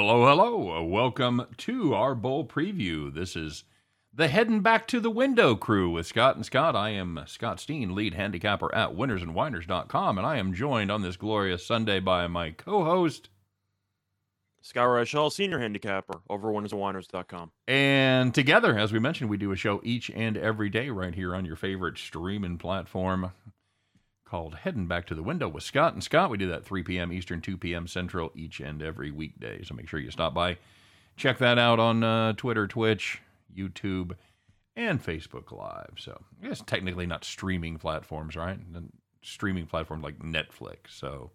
hello. Hello. Welcome to our bowl preview. This is the Heading Back to the Window crew with Scott and Scott. I am Scott Steen, lead handicapper at winnersandwhiners.com, and I am joined on this glorious Sunday by my co host. Scott Reichel, senior handicapper over winnersandwhiners.com. And together, as we mentioned, we do a show each and every day right here on your favorite streaming platform called Heading Back to the Window with Scott and Scott. We do that 3 p.m. Eastern, 2 p.m. Central each and every weekday. So make sure you stop by. Check that out on uh, Twitter, Twitch, YouTube, and Facebook Live. So I guess technically not streaming platforms, right? Streaming platforms like Netflix. So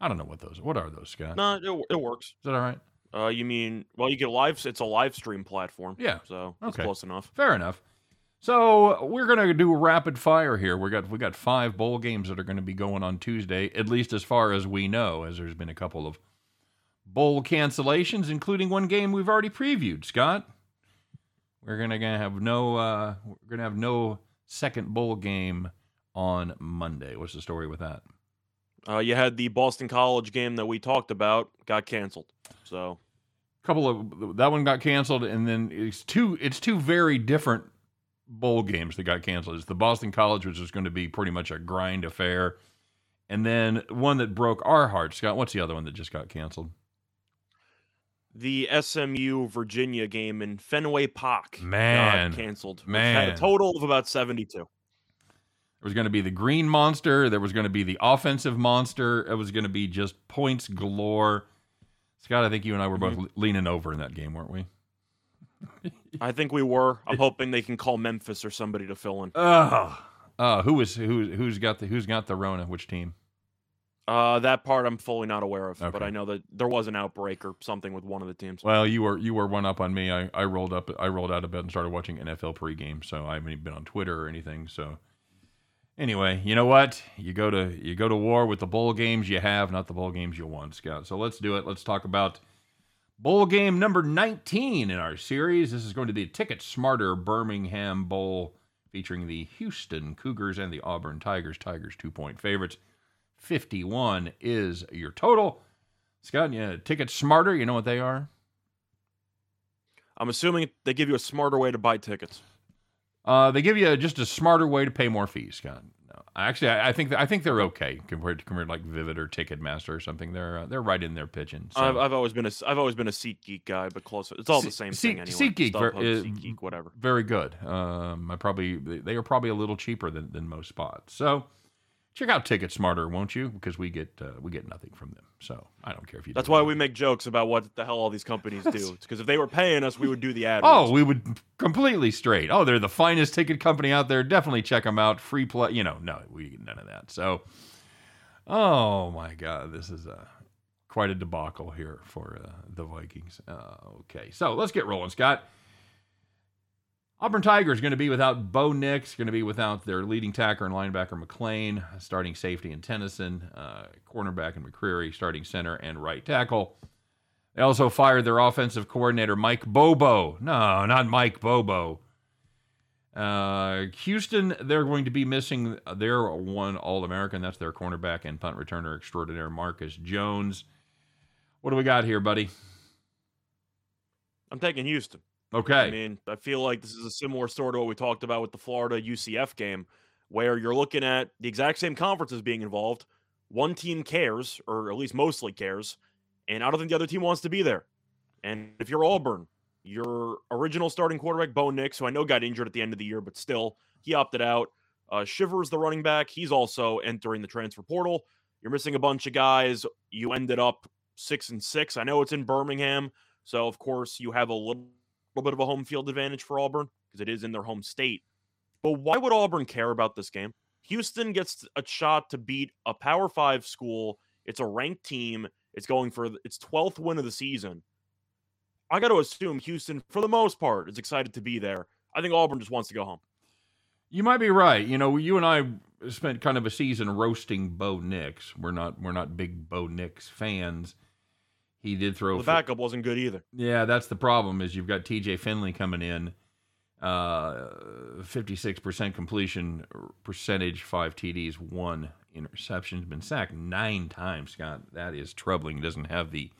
I don't know what those. What are those, Scott? No, it, it works. Is that all right? Uh, you mean well, you get a live. It's a live stream platform. Yeah. So it's Okay. close enough. Fair enough. So we're gonna do rapid fire here. We got we got five bowl games that are going to be going on Tuesday, at least as far as we know, as there's been a couple of bowl cancellations, including one game we've already previewed. Scott, we're gonna, gonna have no uh, we're gonna have no second bowl game on Monday. What's the story with that? Uh, you had the Boston College game that we talked about got canceled. So couple of that one got canceled, and then it's two it's two very different bowl games that got canceled. It's the Boston College, which is going to be pretty much a grind affair, and then one that broke our hearts. Scott, what's the other one that just got canceled? the SMU Virginia game in Fenway Park Man. got canceled. Man. had a total of about seventy-two. There was going to be the green monster. There was going to be the offensive monster. It was going to be just points galore. Scott, I think you and I were mm-hmm. both leaning over in that game, weren't we? I think we were. I'm hoping they can call Memphis or somebody to fill in. Oh, uh, who was who? Who's got the who's got the Rona? Which team? Uh, that part I'm fully not aware of, but I know that there was an outbreak or something with one of the teams. Well, you were you were one up on me. I, I rolled up I rolled out of bed and started watching NFL pregame, so I haven't even been on Twitter or anything. So anyway, you know what? You go to you go to war with the bowl games you have, not the bowl games you won, Scout. So let's do it. Let's talk about bowl game number 19 in our series. This is going to be the Ticket Smarter Birmingham Bowl featuring the Houston Cougars and the Auburn Tigers. Tigers two point favorites. 51 is your total. Scott, yeah, Ticket Smarter, you know what they are? I'm assuming they give you a smarter way to buy tickets. Uh, they give you just a smarter way to pay more fees, Scott. Actually, I, I think I think they're okay compared to compared to like Vivid or Ticketmaster or something. They're uh, they're right in their pitching. So. I've, I've always been a I've always been a SeatGeek guy, but close. It's all the same Seat- thing anyway. SeatGeek, ver- uh, SeatGeek, whatever. very good. Um, I probably they are probably a little cheaper than, than most spots. So check out Ticket Smarter, won't you? Because we get uh, we get nothing from them. So I don't care if you. That's why or we make jokes about what the hell all these companies do. It's because if they were paying us, we would do the ad. Oh, we would completely straight. Oh, they're the finest ticket company out there. Definitely check them out. Free play. You know, no, we get none of that. So, oh my God, this is a quite a debacle here for uh, the Vikings. Uh, okay, so let's get rolling, Scott. Auburn Tigers going to be without Bo Nix, going to be without their leading tackler and linebacker McClain, starting safety in Tennyson, uh, cornerback in McCreary, starting center and right tackle. They also fired their offensive coordinator, Mike Bobo. No, not Mike Bobo. Uh, Houston, they're going to be missing their one All American. That's their cornerback and punt returner extraordinaire, Marcus Jones. What do we got here, buddy? I'm taking Houston. Okay. I mean, I feel like this is a similar story to what we talked about with the Florida UCF game, where you're looking at the exact same conferences being involved. One team cares, or at least mostly cares, and I don't think the other team wants to be there. And if you're Auburn, your original starting quarterback, Bo Nix, who I know got injured at the end of the year, but still, he opted out. Uh, Shivers, the running back, he's also entering the transfer portal. You're missing a bunch of guys. You ended up six and six. I know it's in Birmingham, so of course you have a little little bit of a home field advantage for Auburn because it is in their home state. But why would Auburn care about this game? Houston gets a shot to beat a Power Five school. It's a ranked team. It's going for its 12th win of the season. I got to assume Houston, for the most part, is excited to be there. I think Auburn just wants to go home. You might be right. You know, you and I spent kind of a season roasting Bo Nix. We're not we're not big Bo Nix fans. He did throw The for- backup wasn't good either. Yeah, that's the problem. Is you've got T.J. Finley coming in, uh, fifty-six percent completion percentage, five TDs, one interception. Been sacked nine times. Scott, that is troubling. He doesn't have the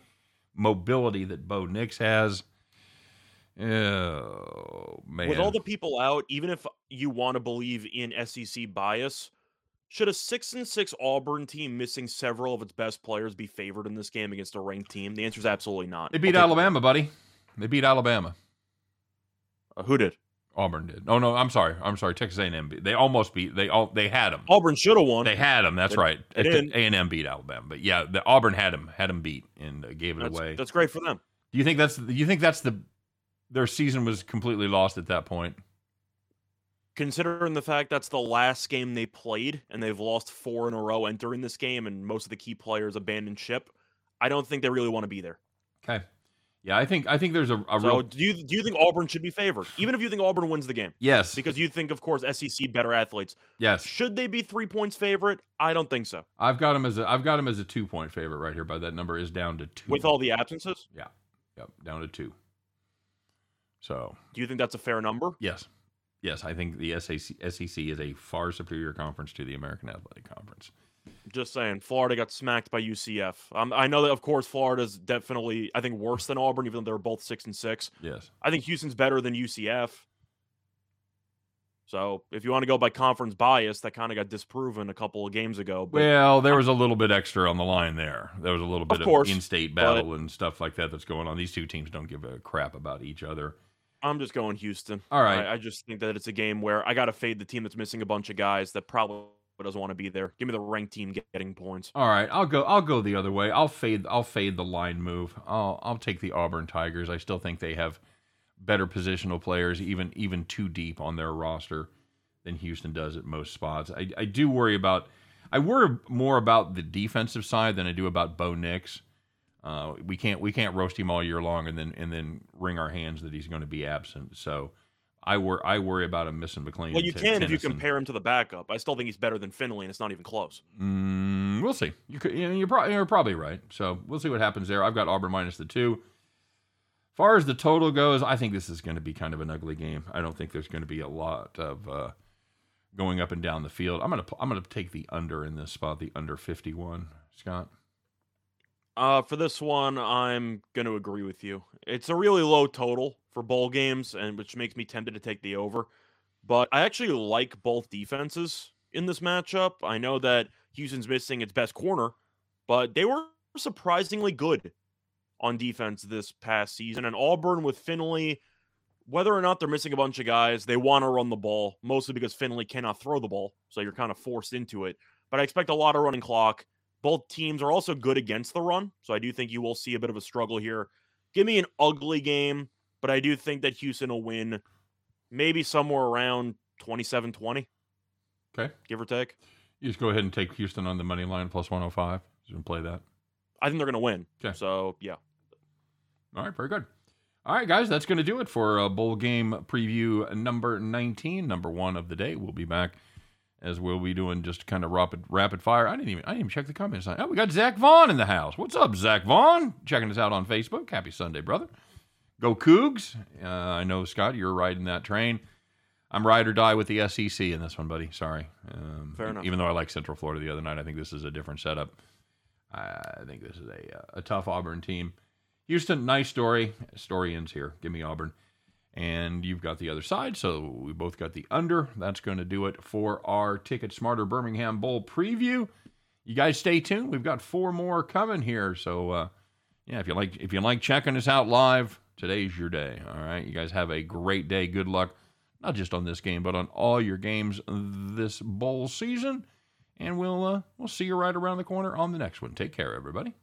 mobility that Bo Nix has. Oh man! With all the people out, even if you want to believe in SEC bias, should a six and six Auburn team missing several of its best players be favored in this game against a ranked team? The answer is absolutely not. they beat Alabama, buddy. They beat Alabama. Uh, who did? Auburn did. Oh no, I'm sorry. I'm sorry. Texas A&M. beat- They almost beat. They all. They had them. Auburn should have won. They had them. That's They- right. they. A and M beat Alabama, but yeah, the Auburn had them. Had them beat and uh, gave it that's, away. that's great for them. Do you think that's? Do you think that's the? Their season was completely lost at that point. Considering the fact that's the last game they played and they've lost four in a row entering this game, and most of the key players abandoned ship, I don't think they really want to be there. Okay. Yeah, I think I think there's a, a So real do you do you think Auburn should be favored, even if you think Auburn wins the game? yes, Because you think, of course, SEC better athletes. yes. Should they be three points favorite? I don't think so. I've got them as a I've got them as a two point favorite right here, but that number is down to two. With all the absences, Yeah. yep, down to two. So do you think that's a fair number? yes, yes, I think the SAC, SEC is a far superior conference to the American Athletic Conference. Just saying, Florida got smacked by UCF. Um, I know that, of course, Florida's definitely, I think, worse than Auburn, even though they're both six and six. Yes, I think Houston's better than UCF. So if you want to go by conference bias, that kind of got disproven a couple of games ago. But well, there was a little bit extra on the line there. There was a little bit of, course, in-state battle and stuff like that that's going on. These two teams don't give a crap about each other. I'm just going Houston. All right. I, I just think that it's a game where I got to fade the team that's missing a bunch of guys that probably doesn't want to be there. Give me the ranked team getting points. All right, I'll go. I'll go the other way. I'll fade. I'll fade the line move. I'll. I'll take the Auburn Tigers. I still think they have better positional players, even even too deep on their roster than Houston does at most spots. I, I do worry about. I worry more about the defensive side than I do about Bo Nix. Uh, we can't we can't roast him all year long and then and then wring our hands that he's going to be absent. So I wor I worry about him missing McClain. Well, you to can if you compare him to the backup. I still think he's better than Finley, and it's not even close. Mm, we'll see. You could, you you're, pro- you're probably right. So we'll see what happens there. I've got Auburn minus the two. As far as the total goes, I think this is going to be kind of an ugly game. I don't think there's going to be a lot of uh, going up and down the field. I'm gonna I'm gonna take the under in this spot, the under 51. Scott. Uh, for this one, I'm going to agree with you. It's a really low total for bowl games, and which makes me tempted to take the over. But I actually like both defenses in this matchup. I know that Houston's missing its best corner, but they were surprisingly good on defense this past season. And Auburn with Finley, whether or not they're missing a bunch of guys, they want to run the ball, mostly because Finley cannot throw the ball. So you're kind of forced into it. But I expect a lot of running clock. Both teams are also good against the run. So I do think you will see a bit of a struggle here. Give me an ugly game, but I do think that Houston will win maybe somewhere around 27 20, Okay. give or take. You just go ahead and take Houston on the money line plus 105. You can play that. I think they're going to win. Okay. So, yeah. All right, very good. All right, guys, that's going to do it for uh, bowl game preview number 19, number one of the day. We'll be back as we'll be doing just kind of rapid rapid fire. I didn't even I didn't even check the comments. Oh, we got Zach Vaughn in the house. What's up, Zach Vaughn? Checking us out on Facebook. Happy Sunday, brother. Go Cougs. Uh, I know Scott, you're riding that train. I'm ride or die with the SEC in this one, buddy. Sorry. Um, Fair enough. Even though I like Central Florida the other night, I think this is a different setup. I think this is a uh, a tough Auburn team. Houston, nice story. Story ends here. Give me Auburn. And you've got the other side, so we both got the under. That's going to do it for our Ticket Smarter Birmingham Bowl preview. You guys stay tuned. We've got four more coming here. So uh, yeah, if you like if you like checking us out live, today's your day. All right. You guys have a great day. Good luck, not just on this game, but on all your games this bowl season. And we'll uh, we'll see you right around the corner on the next one. Take care, everybody.